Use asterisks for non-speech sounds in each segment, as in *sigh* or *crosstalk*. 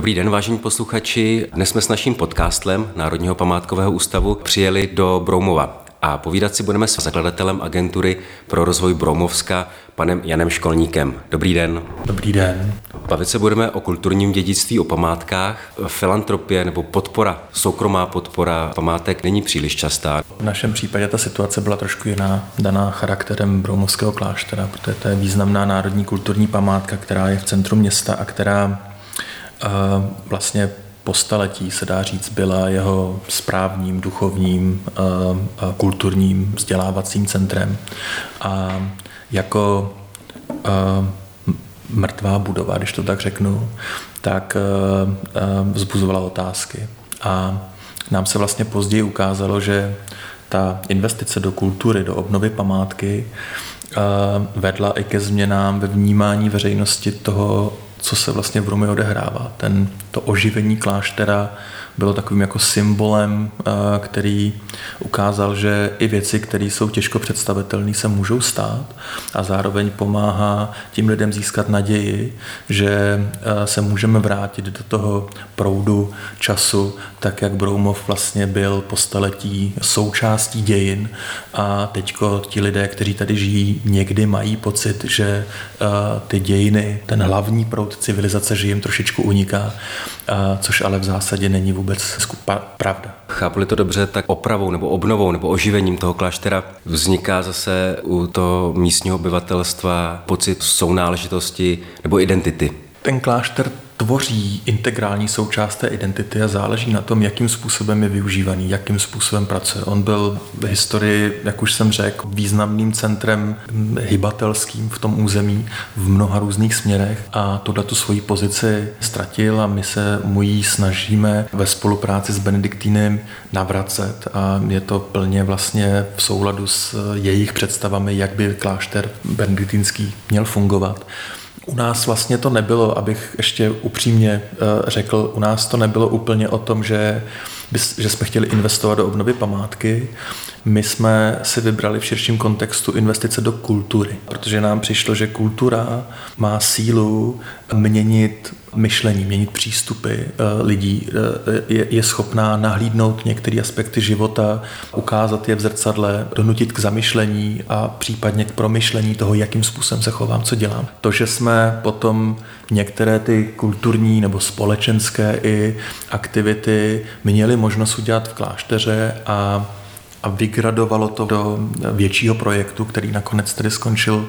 Dobrý den, vážení posluchači. Dnes jsme s naším podcastem Národního památkového ústavu přijeli do Broumova a povídat si budeme s zakladatelem agentury pro rozvoj Broumovska, panem Janem Školníkem. Dobrý den. Dobrý den. Bavit se budeme o kulturním dědictví, o památkách. Filantropie nebo podpora, soukromá podpora památek není příliš častá. V našem případě ta situace byla trošku jiná, daná charakterem Broumovského kláštera, protože to je významná národní kulturní památka, která je v centru města a která uh, vlastně po staletí, se dá říct, byla jeho správním, duchovním, kulturním vzdělávacím centrem. A jako mrtvá budova, když to tak řeknu, tak vzbuzovala otázky. A nám se vlastně později ukázalo, že ta investice do kultury, do obnovy památky vedla i ke změnám ve vnímání veřejnosti toho, co se vlastně v Rumi odehrává. Ten, to oživení kláštera bylo takovým jako symbolem, eh, který ukázal, že i věci, které jsou těžko představitelné, se můžou stát a zároveň pomáhá tím lidem získat naději, že eh, se můžeme vrátit do toho proudu času, tak jak Broumov vlastně byl po staletí součástí dějin. A teďko ti lidé, kteří tady žijí, někdy mají pocit, že eh, ty dějiny, ten hlavní proud civilizace, že jim trošičku uniká, což ale v zásadě není vůbec pravda. Chápu-li to dobře, tak opravou nebo obnovou nebo oživením toho kláštera vzniká zase u toho místního obyvatelstva pocit sounáležitosti nebo identity. Ten klášter tvoří integrální součást té identity a záleží na tom, jakým způsobem je využívaný, jakým způsobem pracuje. On byl v historii, jak už jsem řekl, významným centrem hybatelským v tom území v mnoha různých směrech a tuhle tu svoji pozici ztratil a my se mu ji snažíme ve spolupráci s Benediktínem navracet a je to plně vlastně v souladu s jejich představami, jak by klášter benediktínský měl fungovat. U nás vlastně to nebylo, abych ještě upřímně eh, řekl, u nás to nebylo úplně o tom, že, že jsme chtěli investovat do obnovy památky. My jsme si vybrali v širším kontextu investice do kultury, protože nám přišlo, že kultura má sílu měnit myšlení, měnit přístupy eh, lidí, eh, je, schopná nahlídnout některé aspekty života, ukázat je v zrcadle, donutit k zamyšlení a případně k promyšlení toho, jakým způsobem se chovám, co dělám. To, že jsme potom některé ty kulturní nebo společenské i aktivity měli možnost udělat v klášteře a a vygradovalo to do většího projektu, který nakonec tedy skončil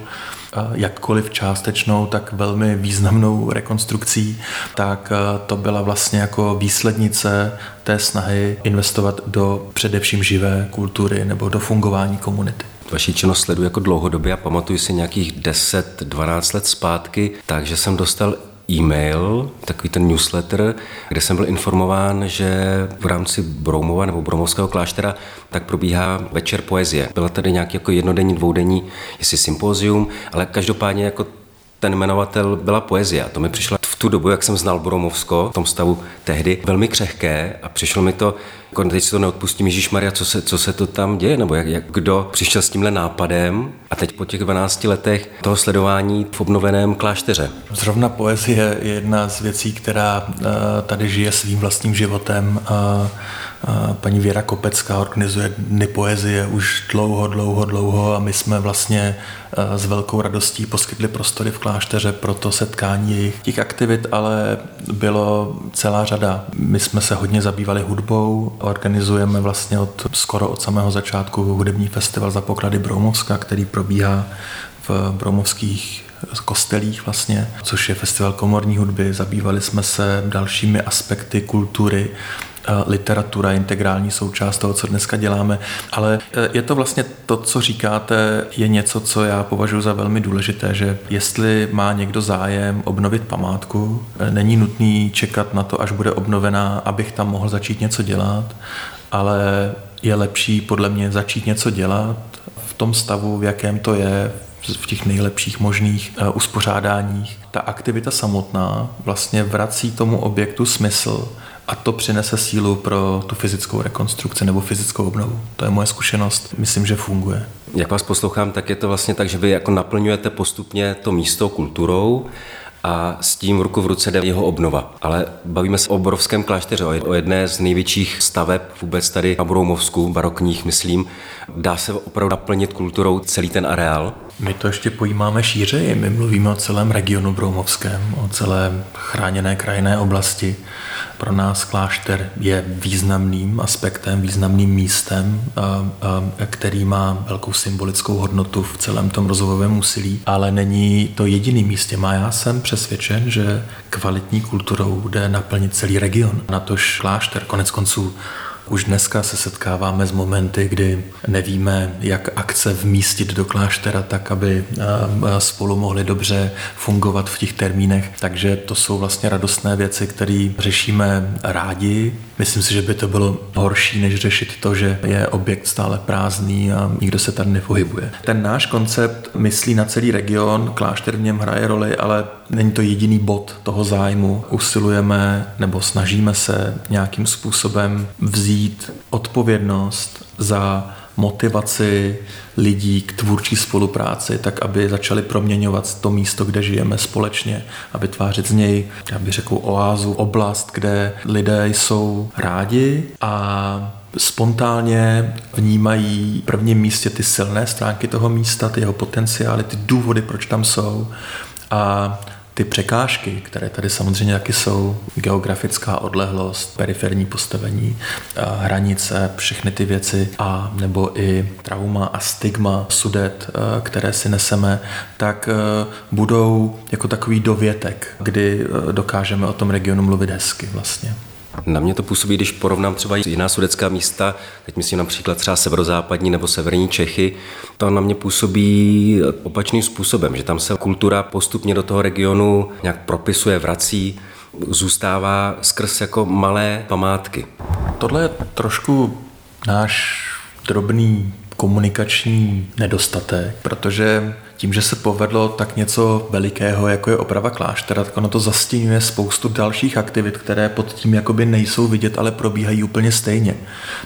jakkoliv částečnou, tak velmi významnou rekonstrukcí, tak to byla vlastně jako výslednice té snahy investovat do především živé kultury nebo do fungování komunity. Vaši činnost sleduji jako dlouhodobě a pamatuju si nějakých 10-12 let zpátky, takže jsem dostal e-mail, takový ten newsletter, kde jsem byl informován, že v rámci Broumova nebo Broumovského kláštera tak probíhá večer poezie. Byla tady nějaký jako jednodenní, dvoudenní, jestli sympózium, ale každopádně jako ten jmenovatel byla poezie. A to mi přišlo tu dobu, jak jsem znal Bromovsko, v tom stavu tehdy, velmi křehké a přišlo mi to, jako teď si to neodpustím, Ježíš Maria, co se, co se to tam děje, nebo jak, jak, kdo přišel s tímhle nápadem a teď po těch 12 letech toho sledování v obnoveném klášteře. Zrovna poezie je jedna z věcí, která eh, tady žije svým vlastním životem. A Paní Věra Kopecká organizuje dny poezie už dlouho, dlouho, dlouho a my jsme vlastně s velkou radostí poskytli prostory v klášteře pro to setkání jejich. Těch aktivit ale bylo celá řada. My jsme se hodně zabývali hudbou, organizujeme vlastně od skoro od samého začátku hudební festival za poklady Broumovska, který probíhá v bromovských kostelích vlastně, což je festival komorní hudby. Zabývali jsme se dalšími aspekty kultury, literatura integrální součást toho, co dneska děláme. Ale e, je to vlastně to, co říkáte, je něco, co já považuji za velmi důležité, že jestli má někdo zájem obnovit památku, e, není nutný čekat na to, až bude obnovená, abych tam mohl začít něco dělat, ale je lepší podle mě začít něco dělat v tom stavu, v jakém to je, v těch nejlepších možných e, uspořádáních. Ta aktivita samotná vlastně vrací tomu objektu smysl a to přinese sílu pro tu fyzickou rekonstrukci nebo fyzickou obnovu. To je moje zkušenost. Myslím, že funguje. Jak vás poslouchám, tak je to vlastně tak, že vy jako naplňujete postupně to místo kulturou a s tím ruku v ruce jde jeho obnova. Ale bavíme se o obrovském klášteře, o jedné z největších staveb vůbec tady na Broumovsku, barokních, myslím. Dá se opravdu naplnit kulturou celý ten areál? My to ještě pojímáme šířeji. My mluvíme o celém regionu Broumovském, o celé chráněné krajinné oblasti. Pro nás klášter je významným aspektem, významným místem, který má velkou symbolickou hodnotu v celém tom rozvojovém úsilí, ale není to jediný místě. Má já jsem přesvědčen, že kvalitní kulturou jde naplnit celý region. Na tož klášter konec konců už dneska se setkáváme s momenty, kdy nevíme, jak akce vmístit do kláštera tak, aby spolu mohli dobře fungovat v těch termínech. Takže to jsou vlastně radostné věci, které řešíme rádi. Myslím si, že by to bylo horší, než řešit to, že je objekt stále prázdný a nikdo se tady nepohybuje. Ten náš koncept myslí na celý region, klášter v něm hraje roli, ale není to jediný bod toho zájmu. Usilujeme nebo snažíme se nějakým způsobem vzít odpovědnost za motivaci lidí k tvůrčí spolupráci, tak aby začali proměňovat to místo, kde žijeme společně a vytvářet z něj, já bych řekl, oázu, oblast, kde lidé jsou rádi a spontánně vnímají v prvním místě ty silné stránky toho místa, ty jeho potenciály, ty důvody, proč tam jsou. A ty překážky, které tady samozřejmě taky jsou, geografická odlehlost, periferní postavení, hranice, všechny ty věci a nebo i trauma a stigma sudet, které si neseme, tak budou jako takový dovětek, kdy dokážeme o tom regionu mluvit hezky vlastně. Na mě to působí, když porovnám třeba jiná sudecká místa, teď myslím například třeba severozápadní nebo severní Čechy, to na mě působí opačným způsobem, že tam se kultura postupně do toho regionu nějak propisuje, vrací, zůstává skrz jako malé památky. Tohle je trošku náš drobný komunikační nedostatek, protože tím, že se povedlo tak něco velikého, jako je oprava kláštera, tak ono to zastínuje spoustu dalších aktivit, které pod tím jakoby nejsou vidět, ale probíhají úplně stejně.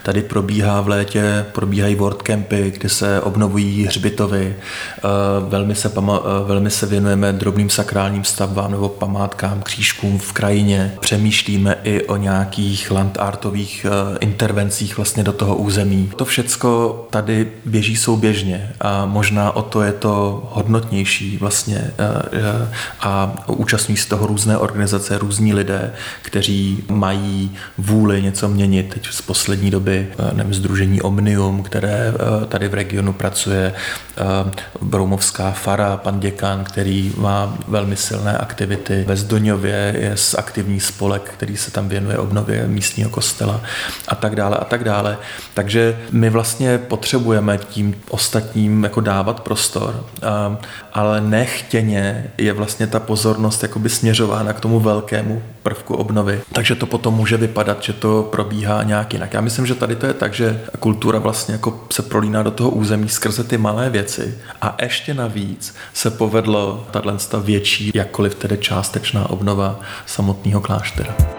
Tady probíhá v létě, probíhají worldcampy, kde se obnovují hřbitovy, eh, velmi se, pama- eh, velmi se věnujeme drobným sakrálním stavbám nebo památkám, křížkům v krajině. Přemýšlíme i o nějakých landartových eh, intervencích vlastně do toho území. To všecko tady běží souběžně a možná o to je to hodnotnější vlastně eh, eh, a účastní z toho různé organizace, různí lidé, kteří mají vůli něco měnit. Teď z poslední doby eh, nevím, Združení Omnium, které tady v regionu pracuje, Broumovská fara, pan děkan, který má velmi silné aktivity. Ve Zdoňově je aktivní spolek, který se tam věnuje obnově místního kostela a tak dále a tak dále. Takže my vlastně potřebujeme tím ostatním jako dávat prostor. A ale nechtěně je vlastně ta pozornost jakoby směřována k tomu velkému prvku obnovy. Takže to potom může vypadat, že to probíhá nějak jinak. Já myslím, že tady to je tak, že kultura vlastně jako se prolíná do toho území skrze ty malé věci a ještě navíc se povedlo tato větší, jakkoliv tedy částečná obnova samotného kláštera.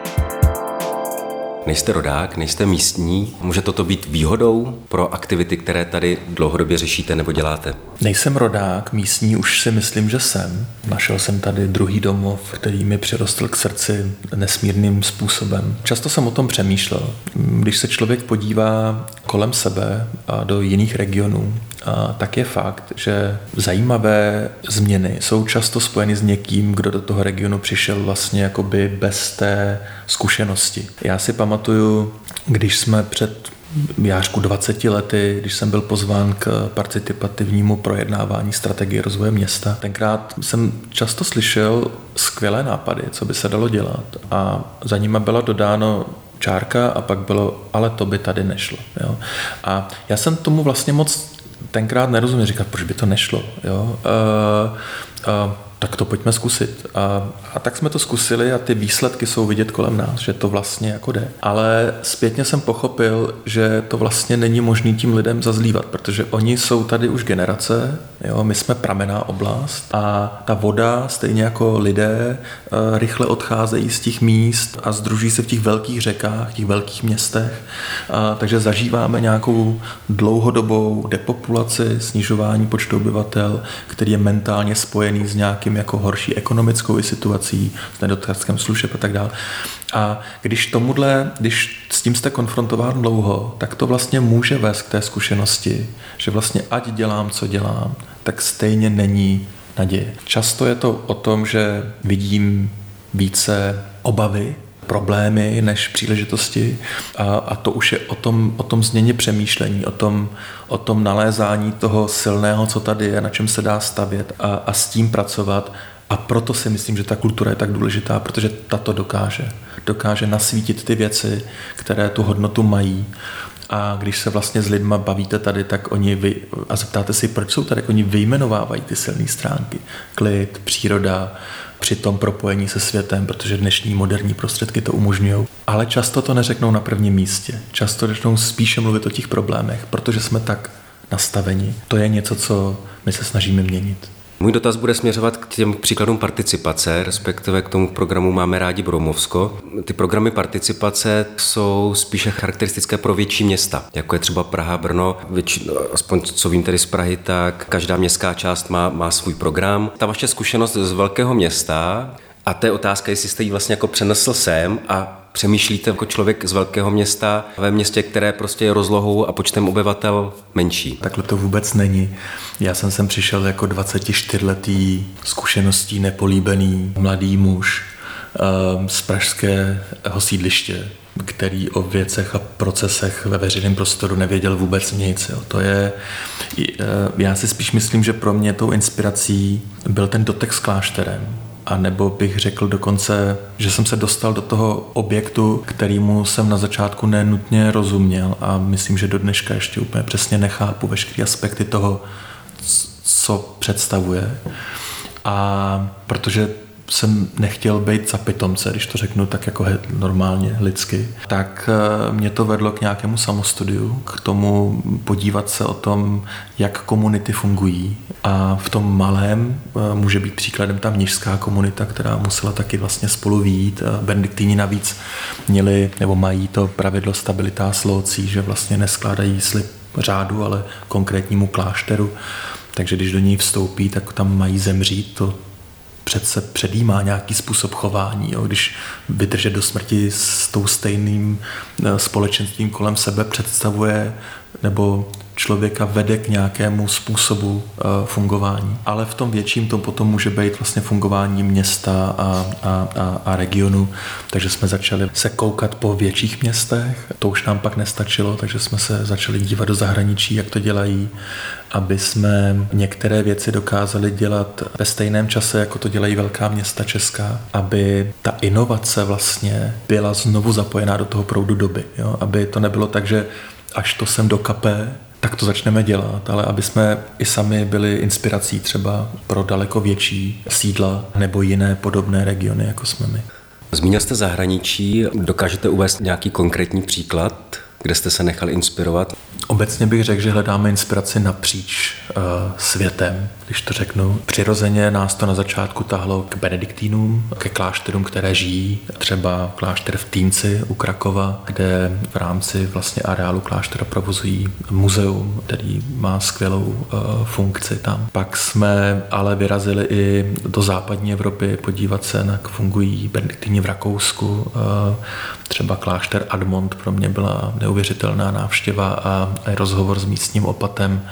Nejste rodák, nejste místní. Může toto být výhodou pro aktivity, které tady dlouhodobě řešíte nebo děláte? Nejsem rodák, místní už si myslím, že jsem. Našel jsem tady druhý domov, který mi přirostl k srdci nesmírným způsobem. Často jsem o tom přemýšlel. Když se člověk podívá kolem sebe a do jiných regionů, tak je fakt, že zajímavé změny jsou často spojeny s někým, kdo do toho regionu přišel vlastně jakoby bez té zkušenosti. Já si pamatuju, když jsme před Jářku 20 lety, když jsem byl pozván k participativnímu projednávání strategie rozvoje města. Tenkrát jsem často slyšel skvělé nápady, co by se dalo dělat a za nimi bylo dodáno čárka a pak bylo, ale to by tady nešlo. Jo. A já jsem tomu vlastně moc tenkrát nerozuměl, říkat, proč by to nešlo. Jo. Uh, uh, tak to pojďme zkusit. A, a tak jsme to zkusili a ty výsledky jsou vidět kolem nás, že to vlastně jako jde. Ale zpětně jsem pochopil, že to vlastně není možný tím lidem zazlívat, protože oni jsou tady už generace, Jo? My jsme pramená oblast a ta voda, stejně jako lidé, eh, rychle odcházejí z těch míst a združí se v těch velkých řekách, těch velkých městech. A, takže zažíváme nějakou dlouhodobou depopulaci, snižování počtu obyvatel, který je mentálně spojený s nějakým jako horší ekonomickou situací, s nedostatkem služeb a tak dále. A když tomuhle, když s tím jste konfrontován dlouho, tak to vlastně může vést k té zkušenosti, že vlastně ať dělám, co dělám, tak stejně není naděje. Často je to o tom, že vidím více obavy, problémy než příležitosti a, a to už je o tom, o tom změně přemýšlení, o tom, o tom nalézání toho silného, co tady je, na čem se dá stavět a, a s tím pracovat a proto si myslím, že ta kultura je tak důležitá, protože ta to dokáže. Dokáže nasvítit ty věci, které tu hodnotu mají. A když se vlastně s lidma bavíte tady, tak oni vy, a zeptáte si, proč jsou tady, oni vyjmenovávají ty silné stránky. Klid, příroda, při tom propojení se světem, protože dnešní moderní prostředky to umožňují. Ale často to neřeknou na prvním místě. Často začnou spíše mluvit o těch problémech, protože jsme tak nastaveni. To je něco, co my se snažíme měnit. Můj dotaz bude směřovat k těm příkladům participace, respektive k tomu programu Máme rádi Bromovsko. Ty programy participace jsou spíše charakteristické pro větší města, jako je třeba Praha, Brno. Větši, aspoň co vím tedy z Prahy, tak každá městská část má, má svůj program. Ta vaše zkušenost z velkého města, a to je otázka, jestli jste ji vlastně jako přenesl sem a přemýšlíte jako člověk z velkého města ve městě, které prostě je rozlohou a počtem obyvatel menší. Takhle to vůbec není. Já jsem sem přišel jako 24-letý zkušeností nepolíbený mladý muž ehm, z pražského sídliště, který o věcech a procesech ve veřejném prostoru nevěděl vůbec nic. Jo. To je, eh, já si spíš myslím, že pro mě tou inspirací byl ten dotek s klášterem a nebo bych řekl dokonce, že jsem se dostal do toho objektu, kterýmu jsem na začátku nenutně rozuměl a myslím, že do dneška ještě úplně přesně nechápu veškeré aspekty toho, co představuje. A protože jsem nechtěl být za pitomce, když to řeknu tak jako normálně, lidsky, tak eh, mě to vedlo k nějakému samostudiu, k tomu podívat se o tom, jak komunity fungují. A v tom malém eh, může být příkladem ta mnižská komunita, která musela taky vlastně spolu výjít. Benediktíni navíc měli nebo mají to pravidlo stabilitá slocí, že vlastně neskládají slib řádu, ale konkrétnímu klášteru. Takže když do něj vstoupí, tak tam mají zemřít. To přece předjímá nějaký způsob chování. Jo? Když vydržet do smrti s tou stejným eh, společenstvím kolem sebe představuje nebo člověka vede k nějakému způsobu uh, fungování. Ale v tom větším to potom může být vlastně fungování města a, a, a, a regionu. Takže jsme začali se koukat po větších městech. To už nám pak nestačilo, takže jsme se začali dívat do zahraničí, jak to dělají, aby jsme některé věci dokázali dělat ve stejném čase, jako to dělají velká města česká, aby ta inovace vlastně byla znovu zapojená do toho proudu doby. Jo? Aby to nebylo tak, že až to sem dokape, tak to začneme dělat, ale aby jsme i sami byli inspirací třeba pro daleko větší sídla nebo jiné podobné regiony, jako jsme my. Zmínil jste zahraničí, dokážete uvést nějaký konkrétní příklad, kde jste se nechal inspirovat? Obecně bych řekl, že hledáme inspiraci napříč uh, světem, když to řeknu. Přirozeně nás to na začátku tahlo k benediktínům, ke klášterům, které žijí, třeba klášter v Týnci u Krakova, kde v rámci vlastně areálu kláštera provozují muzeum, který má skvělou uh, funkci tam. Pak jsme ale vyrazili i do západní Evropy podívat se, jak fungují benediktíni v Rakousku. Uh, třeba klášter Admont pro mě byla neuvěřitelná návštěva a rozhovor s místním opatem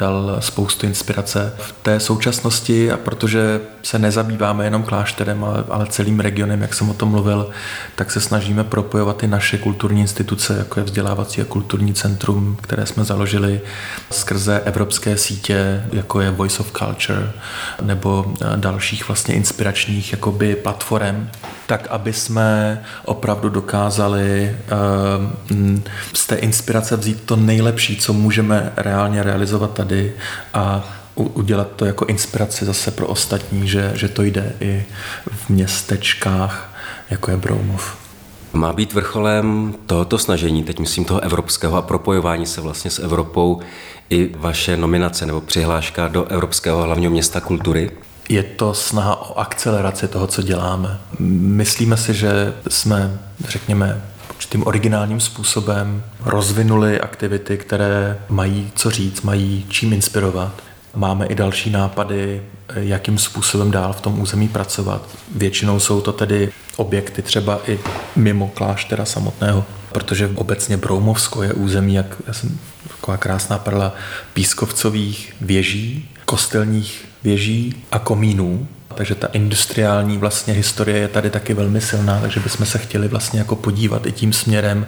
dal spoustu inspirace. V té současnosti, a protože se nezabýváme jenom klášterem, ale, ale celým regionem, jak jsem o tom mluvil, tak se snažíme propojovat i naše kulturní instituce, jako je vzdělávací a kulturní centrum, které jsme založili skrze evropské sítě, jako je Voice of Culture, nebo dalších vlastně inspiračních jakoby platform, tak aby jsme opravdu dokázali uh, z té inspirace vzít to nejlepší, co můžeme reálně realizovat tady a udělat to jako inspiraci zase pro ostatní, že, že to jde i v městečkách, jako je Broumov. Má být vrcholem tohoto snažení, teď myslím toho evropského a propojování se vlastně s Evropou, i vaše nominace nebo přihláška do Evropského hlavního města kultury? Je to snaha o akceleraci toho, co děláme. Myslíme si, že jsme, řekněme, určitým originálním způsobem rozvinuli aktivity, které mají co říct, mají čím inspirovat. Máme i další nápady, jakým způsobem dál v tom území pracovat. Většinou jsou to tedy objekty třeba i mimo kláštera samotného, protože obecně Broumovsko je území, jak já jsem taková krásná perla pískovcových věží, kostelních věží a komínů, takže ta industriální vlastně historie je tady taky velmi silná, takže bychom se chtěli vlastně jako podívat i tím směrem,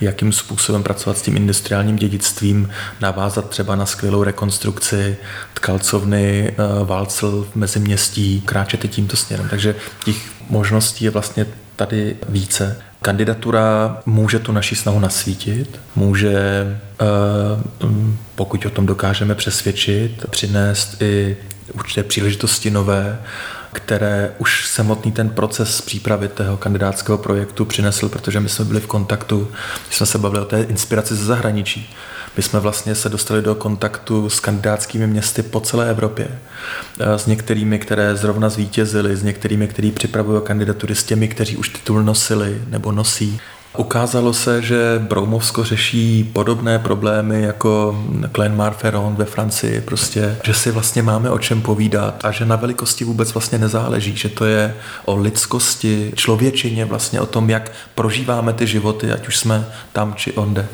jakým způsobem pracovat s tím industriálním dědictvím, navázat třeba na skvělou rekonstrukci tkalcovny eh, Valcel v meziměstí, kráčet i tímto směrem. Takže těch možností je vlastně tady více. Kandidatura může tu naši snahu nasvítit, může, eh, pokud o tom dokážeme přesvědčit, přinést i určité příležitosti nové, které už samotný ten proces přípravy toho kandidátského projektu přinesl, protože my jsme byli v kontaktu, jsme se bavili o té inspiraci ze zahraničí. My jsme vlastně se dostali do kontaktu s kandidátskými městy po celé Evropě. S některými, které zrovna zvítězily, s některými, kteří připravují kandidatury, s těmi, kteří už titul nosili nebo nosí. Ukázalo se, že Broumovsko řeší podobné problémy jako Clenmar-Ferrand ve Francii, prostě, že si vlastně máme o čem povídat a že na velikosti vůbec vlastně nezáleží, že to je o lidskosti, člověčině, vlastně o tom, jak prožíváme ty životy, ať už jsme tam či onde.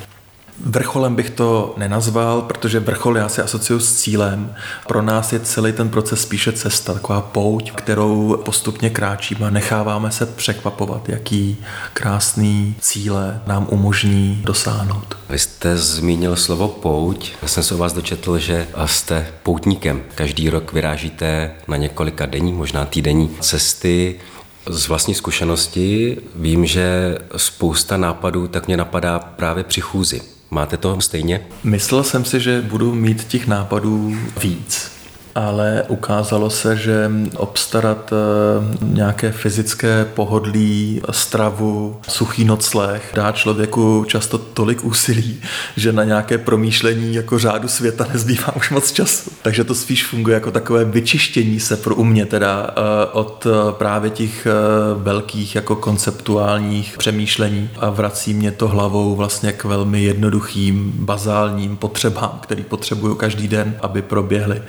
Vrcholem bych to nenazval, protože vrchol já si asociuju s cílem. Pro nás je celý ten proces spíše cesta, taková pouť, kterou postupně kráčíme a necháváme se překvapovat, jaký krásný cíle nám umožní dosáhnout. Vy jste zmínil slovo pouť. Já jsem se o vás dočetl, že jste poutníkem. Každý rok vyrážíte na několika denní, možná týdenní cesty. Z vlastní zkušenosti vím, že spousta nápadů tak mě napadá právě při chůzi. Máte to stejně? Myslel jsem si, že budu mít těch nápadů víc ale ukázalo se, že obstarat eh, nějaké fyzické pohodlí, stravu, suchý nocleh dá člověku často tolik úsilí, že na nějaké promýšlení jako řádu světa nezbývá už moc času. Takže to spíš funguje jako takové vyčištění se pro mě teda eh, od eh, právě těch velkých jako konceptuálních přemýšlení a vrací mě to hlavou vlastně k velmi jednoduchým, bazálním potřebám, který potřebuju každý den, aby proběhly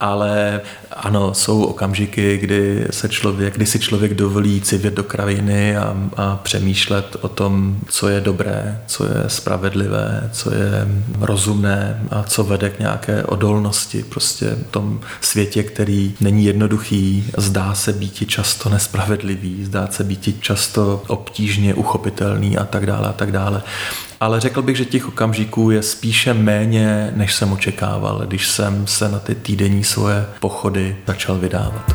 ale ano, jsou okamžiky, kdy, se člověk, kdy si člověk dovolí civět do kraviny a, a přemýšlet o tom, co je dobré, co je spravedlivé, co je rozumné a co vede k nějaké odolnosti prostě v tom světě, který není jednoduchý, zdá se být často nespravedlivý, zdá se být často obtížně uchopitelný a tak dále a tak dále ale řekl bych, že těch okamžiků je spíše méně, než jsem očekával, když jsem se na ty týdenní svoje pochody začal vydávat.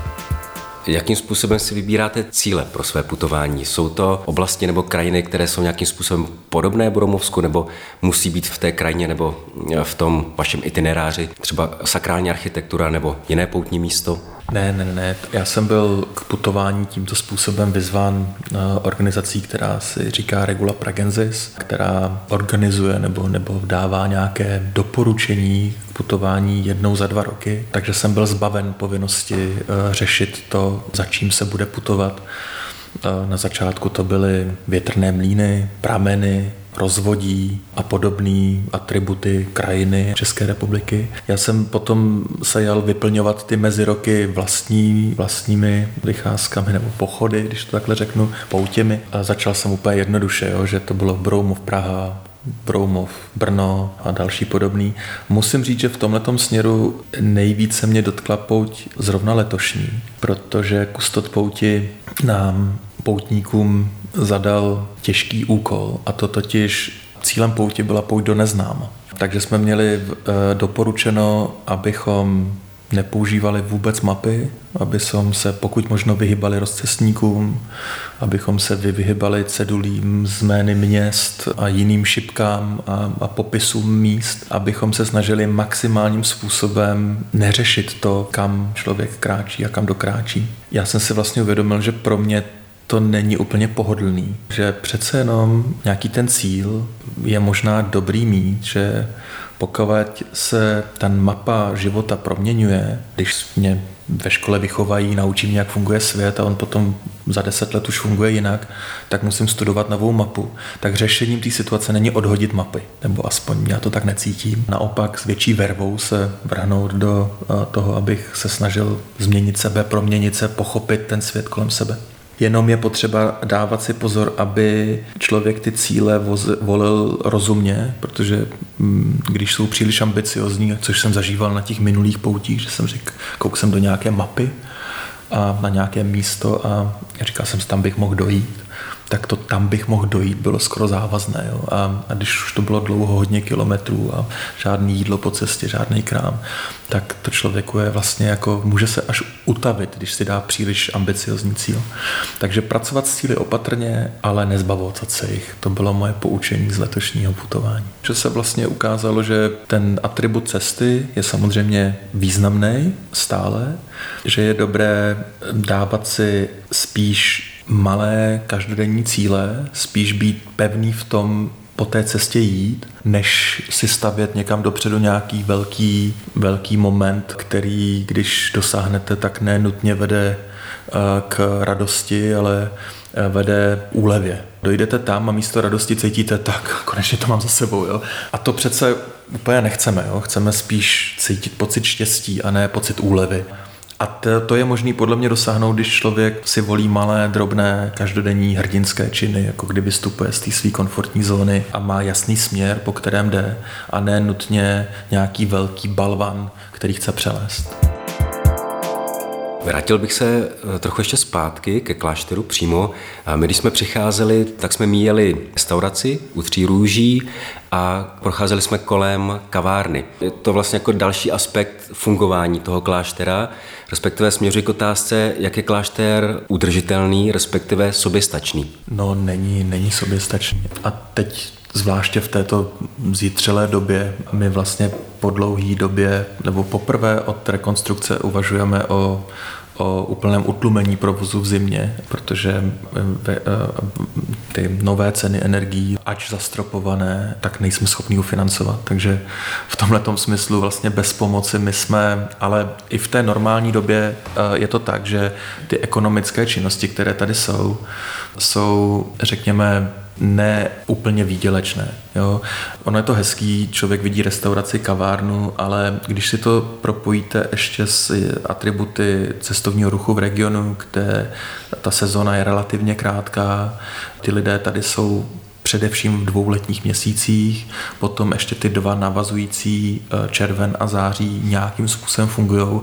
Jakým způsobem si vybíráte cíle pro své putování? Jsou to oblasti nebo krajiny, které jsou nějakým způsobem podobné Boromovsku, nebo musí být v té krajině nebo v tom vašem itineráři třeba sakrální architektura nebo jiné poutní místo? Ne, ne, ne. Já jsem byl k putování tímto způsobem vyzván eh, organizací, která si říká Regula Pragensis, která organizuje nebo, nebo dává nějaké doporučení k putování jednou za dva roky. Takže jsem byl zbaven povinnosti eh, řešit to, za čím se bude putovat. Eh, na začátku to byly větrné mlíny, prameny, rozvodí a podobné atributy krajiny České republiky. Já jsem potom se jel vyplňovat ty meziroky vlastní, vlastními vycházkami nebo pochody, když to takhle řeknu, poutěmi. A začal jsem úplně jednoduše, jo, že to bylo Broumov Praha, Broumov, Brno a další podobný. Musím říct, že v tomhle směru nejvíce mě dotkla pouť zrovna letošní, protože kustot pouti nám poutníkům zadal těžký úkol a to totiž cílem pouti byla pouť do neznáma. Takže jsme měli eh, doporučeno, abychom nepoužívali vůbec mapy, aby se pokud možno vyhybali rozcestníkům, abychom se vyhybali cedulím z jmény měst a jiným šipkám a, a popisům míst, abychom se snažili maximálním způsobem neřešit to, kam člověk kráčí a kam dokráčí. Já jsem si vlastně uvědomil, že pro mě to není úplně pohodlný, že přece jenom nějaký ten cíl je možná dobrý mít, že pokud se ten mapa života proměňuje, když mě ve škole vychovají, naučí mě, jak funguje svět a on potom za deset let už funguje jinak, tak musím studovat novou mapu. Tak řešením té situace není odhodit mapy, nebo aspoň já to tak necítím. Naopak s větší vervou se vrhnout do eh, toho, abych se snažil změnit sebe, proměnit se, pochopit ten svět kolem sebe. Jenom je potřeba dávat si pozor, aby člověk ty cíle volil rozumně, protože mm, když jsou příliš ambiciozní, což jsem zažíval na těch minulých poutích, že jsem řekl, kouk jsem do nějaké mapy a na nějaké místo a říkal jsem si, tam bych mohl dojít tak to tam bych mohl dojít, bylo skoro závazné. Jo. A, a když už to bylo dlouho hodně kilometrů a žádný jídlo po cestě, žádný krám, tak to člověku je vlastně jako, může se až utavit, když si dá příliš ambiciozní cíl. Takže pracovat s cíly opatrně, ale nezbavovat se jich. To bylo moje poučení z letošního putování. Že se vlastně ukázalo, že ten atribut cesty je samozřejmě významný stále, že je dobré dávat si spíš malé každodenní cíle, spíš být pevný v tom, po té cestě jít, než si stavět někam dopředu nějaký velký, velký moment, který, když dosáhnete, tak nenutně vede eh, k radosti, ale eh, vede úlevě. Dojdete tam a místo radosti cítíte, tak konečně to mám za sebou. Jo? A to přece úplně nechceme. Jo? Chceme spíš cítit pocit štěstí a ne pocit úlevy. A to, to je možné podle mě dosáhnout, když člověk si volí malé, drobné, každodenní hrdinské činy, jako kdy vystupuje z té své komfortní zóny a má jasný směr, po kterém jde, a ne nutně nějaký velký balvan, který chce přelézt. Vrátil bych se eh, trochu ještě zpátky ke klášteru přímo. My, když jsme přicházeli, tak jsme míjeli restauraci u Tří růží a procházeli jsme kolem kavárny. Je to vlastně jako další aspekt fungování toho kláštera, respektive směřuji k otázce, jak je klášter udržitelný, respektive soběstačný. No, není, není soběstačný. A teď zvláště v této zítřelé době my vlastně po dlouhé době, nebo poprvé od rekonstrukce uvažujeme o o úplném utlumení provozu v zimě, protože eh, ty nové ceny energií, ač zastropované, tak nejsme schopni ufinancovat. Takže v tomhle smyslu vlastně bez pomoci my jsme, ale i v té normální době eh, je to tak, že ty ekonomické činnosti, které tady jsou, jsou, řekněme, ne úplně výdělečné. Jo. Ono je to hezký, člověk vidí restauraci, kavárnu, ale když si to propojíte ještě s atributy cestovního ruchu v regionu, kde ta sezona je relativně krátká, ty lidé tady jsou především v dvouletních měsících, potom ještě ty dva navazující eh, červen a září nějakým způsobem fungují,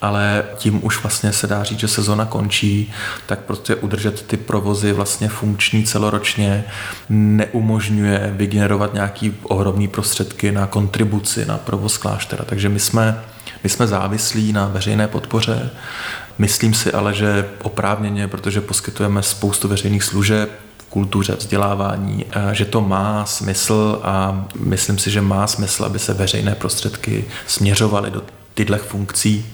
ale tím už vlastně se dá říct, že sezona končí, tak prostě udržet ty provozy vlastně funkční celoročně neumožňuje vygenerovat nějaký ohromný prostředky na kontribuci na provoz kláštera. Takže my jsme, my jsme závislí na veřejné podpoře, Myslím si ale, že oprávněně, protože poskytujeme spoustu veřejných služeb, kultuře, vzdělávání, že to má smysl a myslím si, že má smysl, aby se veřejné prostředky směřovaly do tyhle funkcí.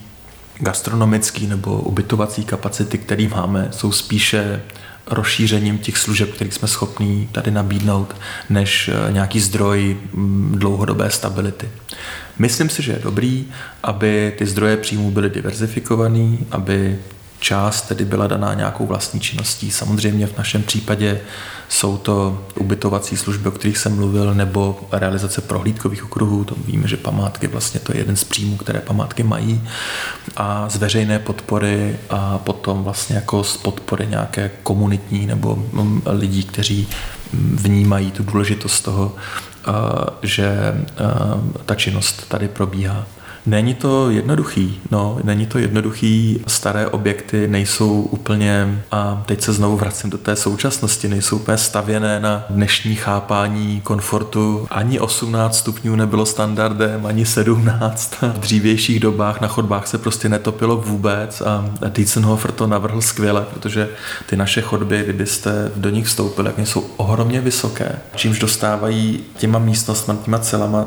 Gastronomický nebo ubytovací kapacity, které máme, jsou spíše rozšířením těch služeb, kterých jsme schopní tady nabídnout, než eh, nějaký zdroj mm, dlouhodobé stability. Myslím si, že je dobrý, aby ty zdroje příjmů byly diverzifikovaný, aby část tedy byla daná nějakou vlastní činností. Samozřejmě v našem případě jsou to ubytovací služby, o kterých jsem mluvil, nebo realizace prohlídkových okruhů. To víme, že památky vlastně to je jeden z příjmů, které památky mají. A z veřejné podpory a potom vlastně jako z podpory nějaké komunitní nebo mm, lidí, kteří mm, vnímají tu důležitost toho, že ta činnost tady probíhá. Není to jednoduchý, no, není to jednoduchý. Staré objekty nejsou úplně, a teď se znovu vracím do té současnosti, nejsou úplně stavěné na dnešní chápání komfortu. Ani 18 stupňů nebylo standardem, ani 17. *laughs* V dřívějších dobách na chodbách se prostě netopilo vůbec a Dietzenhofer to navrhl skvěle, protože ty naše chodby, kdybyste do nich vstoupili, tak jsou ohromně vysoké, čímž dostávají těma místnostmi, těma celama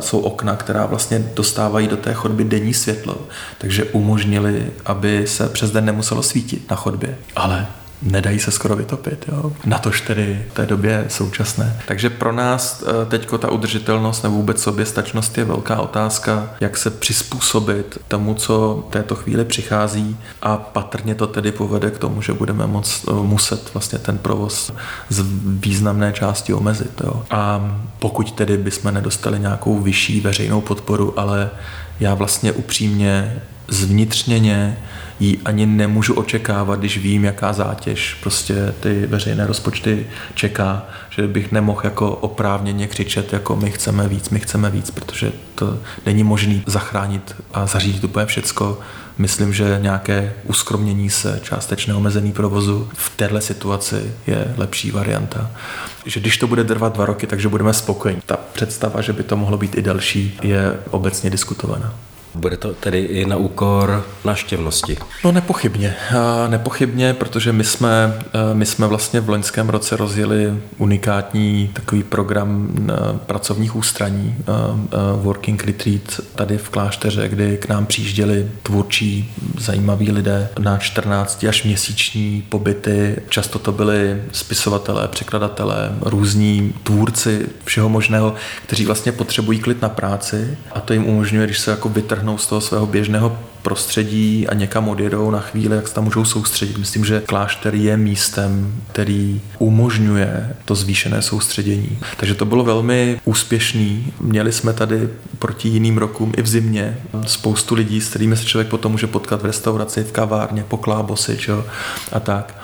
jsou okna, která vlastně dostávají do té chodby denní světlo, takže umožnili, aby se přes den nemuselo svítit na chodbě. Ale nedají se skoro vytopit. Jo? Natož tedy v té době současné. Takže pro nás eh, teďko ta udržitelnost nebo vůbec soběstačnost je velká otázka, jak se přizpůsobit tomu, co v této chvíli přichází a patrně to tedy povede k tomu, že budeme moc, eh, muset vlastně ten provoz z významné části omezit. Jo? A pokud tedy bychom nedostali nějakou vyšší veřejnou podporu, ale já vlastně upřímně zvnitřněně ji ani nemůžu očekávat, když vím, jaká zátěž prostě ty veřejné rozpočty čeká, že bych nemohl jako oprávněně křičet, jako my chceme víc, my chceme víc, protože to není možné zachránit a zařídit úplně všecko. Myslím, že nějaké uskromnění se, částečné omezený provozu v této situaci je lepší varianta. Že když to bude trvat dva roky, takže budeme spokojeni. Ta představa, že by to mohlo být i delší, je obecně diskutovaná. Bude to tedy i na úkor naštěvnosti? No nepochybně. Nepochybně, protože my jsme, my jsme vlastně v loňském roce rozjeli unikátní takový program pracovních ústraní Working Retreat tady v klášteře, kdy k nám přijížděli tvůrčí, zajímaví lidé na 14 až měsíční pobyty. Často to byli spisovatelé, překladatelé, různí tvůrci všeho možného, kteří vlastně potřebují klid na práci a to jim umožňuje, když se jako vytrhnou vytrhnou z toho svého běžného prostředí a někam odjedou na chvíli, jak se tam můžou soustředit. Myslím, že klášter je místem, který umožňuje to zvýšené soustředění. Takže to bylo velmi úspěšný. Měli jsme tady proti jiným rokům i v zimě spoustu lidí, s kterými se člověk potom může potkat v restauraci, v kavárně, po klábosy čo, a tak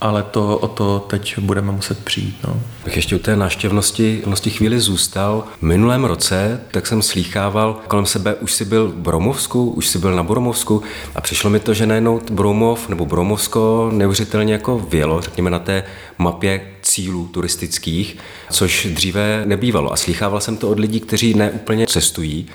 ale to, o to teď budeme muset přijít. No. Bych ještě u té návštěvnosti vlastně chvíli zůstal. V minulém roce tak jsem slýchával kolem sebe, už si byl v Bromovsku, už si byl na Bromovsku a přišlo mi to, že najednou Bromov nebo Bromovsko neuvěřitelně jako vělo, řekněme na té mapě cílů turistických, což dříve nebývalo. A slýchával jsem to od lidí, kteří neúplně cestují,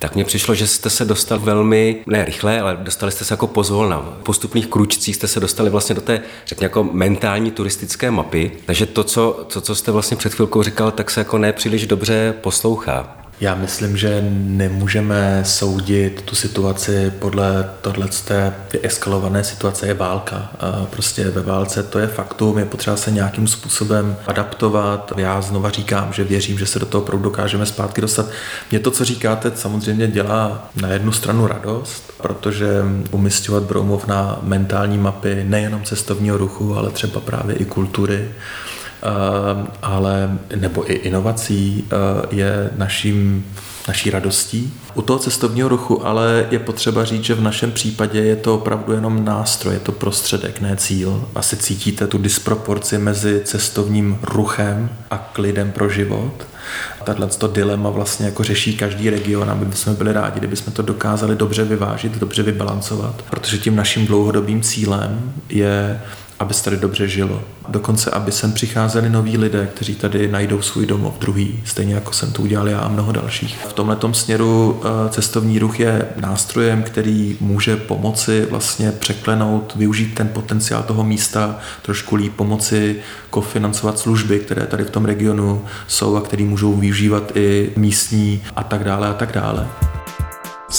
tak mně přišlo, že jste se dostal velmi, ne rychle, ale dostali jste se jako pozvolna. V postupných kručcích jste se dostali vlastně do té, řekněme, jako mentální turistické mapy. Takže to, co, to, co jste vlastně před chvilkou říkal, tak se jako nepříliš dobře poslouchá. Já myslím, že nemůžeme soudit tu situaci podle tohle té eskalované situace je válka. Prostě ve válce to je faktum, je potřeba se nějakým způsobem adaptovat. Já znova říkám, že věřím, že se do toho opravdu dokážeme zpátky dostat. Mě to, co říkáte, samozřejmě dělá na jednu stranu radost, protože umistovat Broumov na mentální mapy nejenom cestovního ruchu, ale třeba právě i kultury, ale nebo i inovací eh, je naším, naší radostí. U toho cestovního ruchu ale je potřeba říct, že v našem případě je to opravdu jenom nástroj, je to prostředek, ne cíl. Asi cítíte tu disproporci mezi cestovním ruchem a klidem pro život. Tahle to dilema vlastně jako řeší každý region, aby jsme byli rádi, kdyby jsme to dokázali dobře vyvážit, dobře vybalancovat, protože tím naším dlouhodobým cílem je aby se tady dobře žilo. Dokonce, aby sem přicházeli noví lidé, kteří tady najdou svůj domov druhý, stejně jako jsem to udělal já a mnoho dalších. V tomhle směru eh, cestovní ruch je nástrojem, který může pomoci vlastně překlenout, využít ten potenciál toho místa, trošku líp pomoci kofinancovat služby, které tady v tom regionu jsou a které můžou využívat i místní a tak dále a tak dále.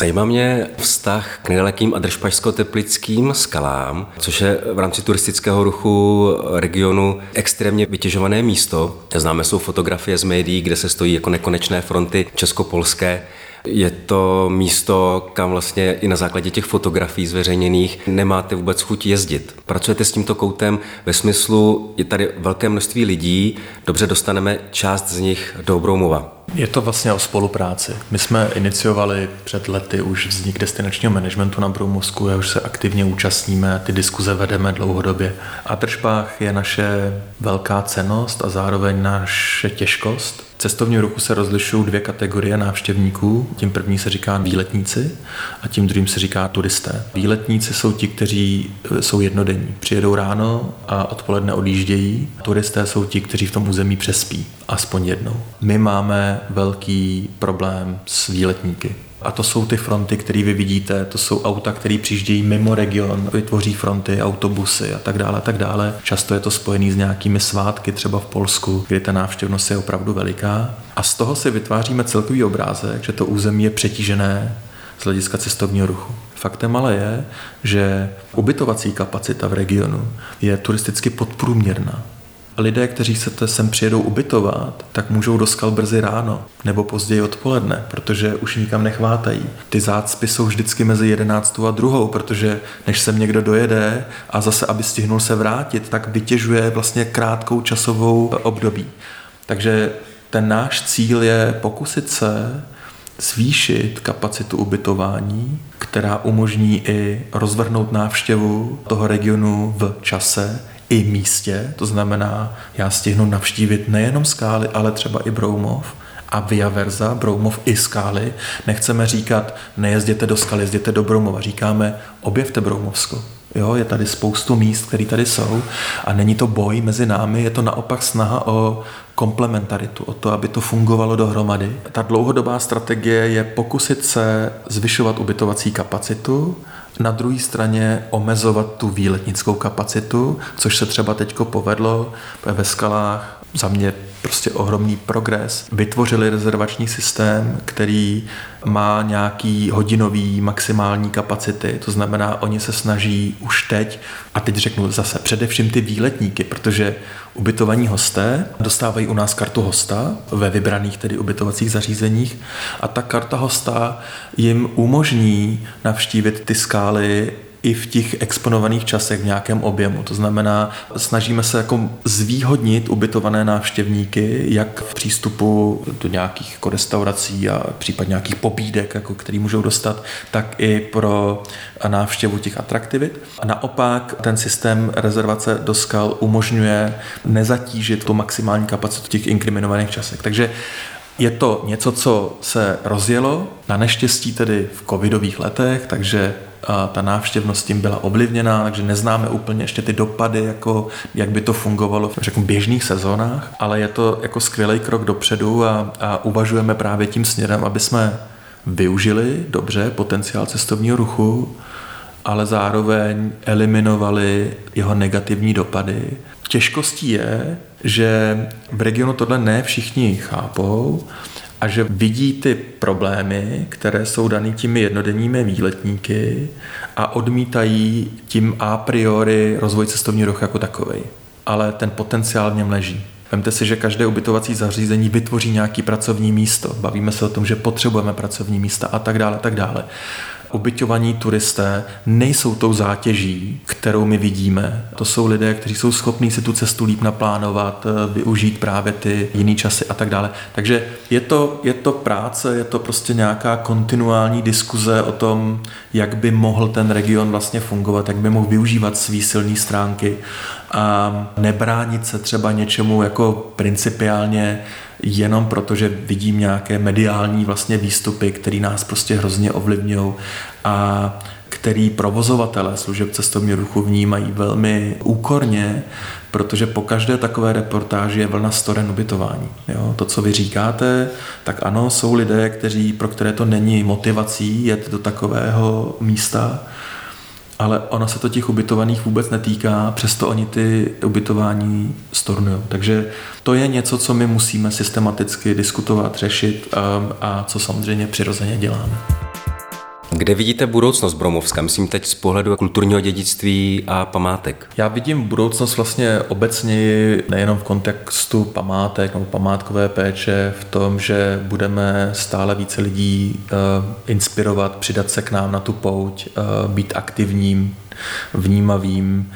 Zajímá mě vztah k nedalekým a držpašsko-teplickým skalám, což je v rámci turistického ruchu regionu extrémně vytěžované místo. Známe jsou fotografie z médií, kde se stojí jako nekonečné fronty česko-polské. Je to místo, kam vlastně i na základě těch fotografií zveřejněných nemáte vůbec chuť jezdit. Pracujete s tímto koutem ve smyslu, je tady velké množství lidí, dobře dostaneme část z nich do Obroumova. Je to vlastně o spolupráci. My jsme iniciovali před lety už vznik destinačního managementu na Broumovsku a už se aktivně účastníme, ty diskuze vedeme dlouhodobě. A Tržbách je naše velká cenost a zároveň naše těžkost. V cestovním ruchu se rozlišují dvě kategorie návštěvníků. Tím první se říká výletníci a tím druhým se říká turisté. Výletníci jsou ti, kteří e, jsou jednodenní. Přijedou ráno a odpoledne odjíždějí. Turisté jsou ti, kteří v tom území přespí aspoň jednou. My máme velký problém s výletníky. A to jsou ty fronty, které vy vidíte, to jsou auta, které přijíždějí mimo region, vytvoří fronty, autobusy a tak dále, a tak dále. Často je to spojený s nějakými svátky, třeba v Polsku, kde ta návštěvnost je opravdu veliká. A z toho si vytváříme celkový obrázek, že to území je přetížené z hlediska cestovního ruchu. Faktem ale je, že ubytovací kapacita v regionu je turisticky podprůměrná. Lidé, kteří se sem přijedou ubytovat, tak můžou do skal brzy ráno nebo později odpoledne, protože už nikam nechvátají. Ty zácpy jsou vždycky mezi jedenáctou a druhou, protože než sem někdo dojede a zase, aby stihnul se vrátit, tak vytěžuje vlastně krátkou časovou období. Takže ten náš cíl je pokusit se zvýšit kapacitu ubytování, která umožní i rozvrhnout návštěvu toho regionu v čase i místě. To znamená, já stihnu navštívit nejenom skály, ale třeba i Broumov a via versa, Broumov i skály. Nechceme říkat, nejezděte do skaly, jezděte do Broumova. Říkáme, objevte Broumovsko. Jo, je tady spoustu míst, které tady jsou a není to boj mezi námi, je to naopak snaha o komplementaritu, o to, aby to fungovalo dohromady. Ta dlouhodobá strategie je pokusit se zvyšovat ubytovací kapacitu, na druhé straně omezovat tu výletnickou kapacitu, což se třeba teďko povedlo ve skalách. Za mě prostě ohromný progres. Vytvořili rezervační systém, který má nějaký hodinový maximální kapacity, to znamená, oni se snaží už teď, a teď řeknu zase především ty výletníky, protože ubytovaní hosté dostávají u nás kartu hosta ve vybraných tedy ubytovacích zařízeních a ta karta hosta jim umožní navštívit ty skály i v těch exponovaných časech v nějakém objemu. To znamená, snažíme se jako zvýhodnit ubytované návštěvníky, jak v přístupu do nějakých jako restaurací a případně nějakých pobídek, jako který můžou dostat, tak i pro návštěvu těch atraktivit. A naopak ten systém rezervace do skal umožňuje nezatížit tu maximální kapacitu těch inkriminovaných časech. Takže je to něco, co se rozjelo, na neštěstí tedy v covidových letech, takže ta návštěvnost tím byla ovlivněná, takže neznáme úplně ještě ty dopady, jako jak by to fungovalo v řeknu, běžných sezónách, ale je to jako skvělý krok dopředu a, a uvažujeme právě tím směrem, aby jsme využili dobře potenciál cestovního ruchu, ale zároveň eliminovali jeho negativní dopady. Těžkostí je, že v regionu tohle ne všichni chápou a že vidí ty problémy, které jsou daný těmi jednodenními výletníky a odmítají tím a priori rozvoj cestovní ruch jako takový. Ale ten potenciál v něm leží. Vemte si, že každé ubytovací zařízení vytvoří nějaký pracovní místo. Bavíme se o tom, že potřebujeme pracovní místa a tak dále, tak dále ubytovaní turisté nejsou tou zátěží, kterou my vidíme. To jsou lidé, kteří jsou schopní si tu cestu líp naplánovat, eh, využít právě ty jiný časy a tak dále. Takže je to, je to práce, je to prostě nějaká kontinuální diskuze o tom, jak by mohl ten region vlastně fungovat, jak by mohl využívat své silné stránky a nebránit se třeba něčemu jako principiálně jenom proto, že vidím nějaké mediální vlastně výstupy, které nás prostě hrozně ovlivňují a který provozovatele služeb cestovního ruchu vnímají velmi úkorně, protože po každé takové reportáži je vlna storen ubytování. Jo? To, co vy říkáte, tak ano, jsou lidé, kteří, pro které to není motivací jet do takového místa, ale ono se to těch ubytovaných vůbec netýká, přesto oni ty ubytování stornují. Takže to je něco, co my musíme systematicky diskutovat, řešit a, um, a co samozřejmě přirozeně děláme. Kde vidíte budoucnost Bromovska? Myslím teď z pohledu kulturního dědictví a památek. Já vidím budoucnost vlastně obecně nejenom v kontextu památek nebo památkové péče, v tom, že budeme stále více lidí uh, inspirovat, přidat se k nám na tu pouť, uh, být aktivním, vnímavým,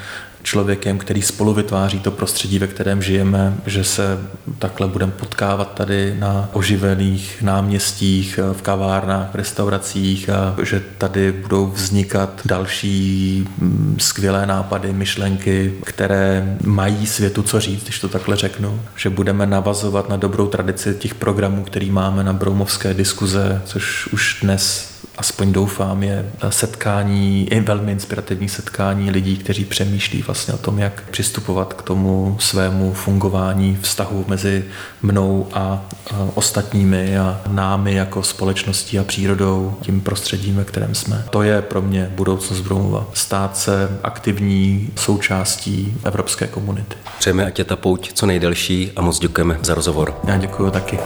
člověkem, který spolu vytváří to prostředí, ve kterém žijeme, že se takhle budeme potkávat tady na oživených náměstích, v kavárnách, v restauracích a že tady budou vznikat další mm, skvělé nápady, myšlenky, které mají světu co říct, když to takhle řeknu. Že budeme navazovat na dobrou tradici těch programů, který máme na Broumovské diskuze, což už dnes aspoň doufám, je setkání, i velmi inspirativní setkání lidí, kteří přemýšlí vlastně o tom, jak přistupovat k tomu svému fungování vztahu mezi mnou a ostatními a námi jako společností a přírodou, tím prostředím, ve kterém jsme. To je pro mě budoucnost Brumova. Stát se aktivní součástí evropské komunity. Přejeme, ať je ta pouť co nejdelší a moc děkujeme za rozhovor. Já děkuji taky.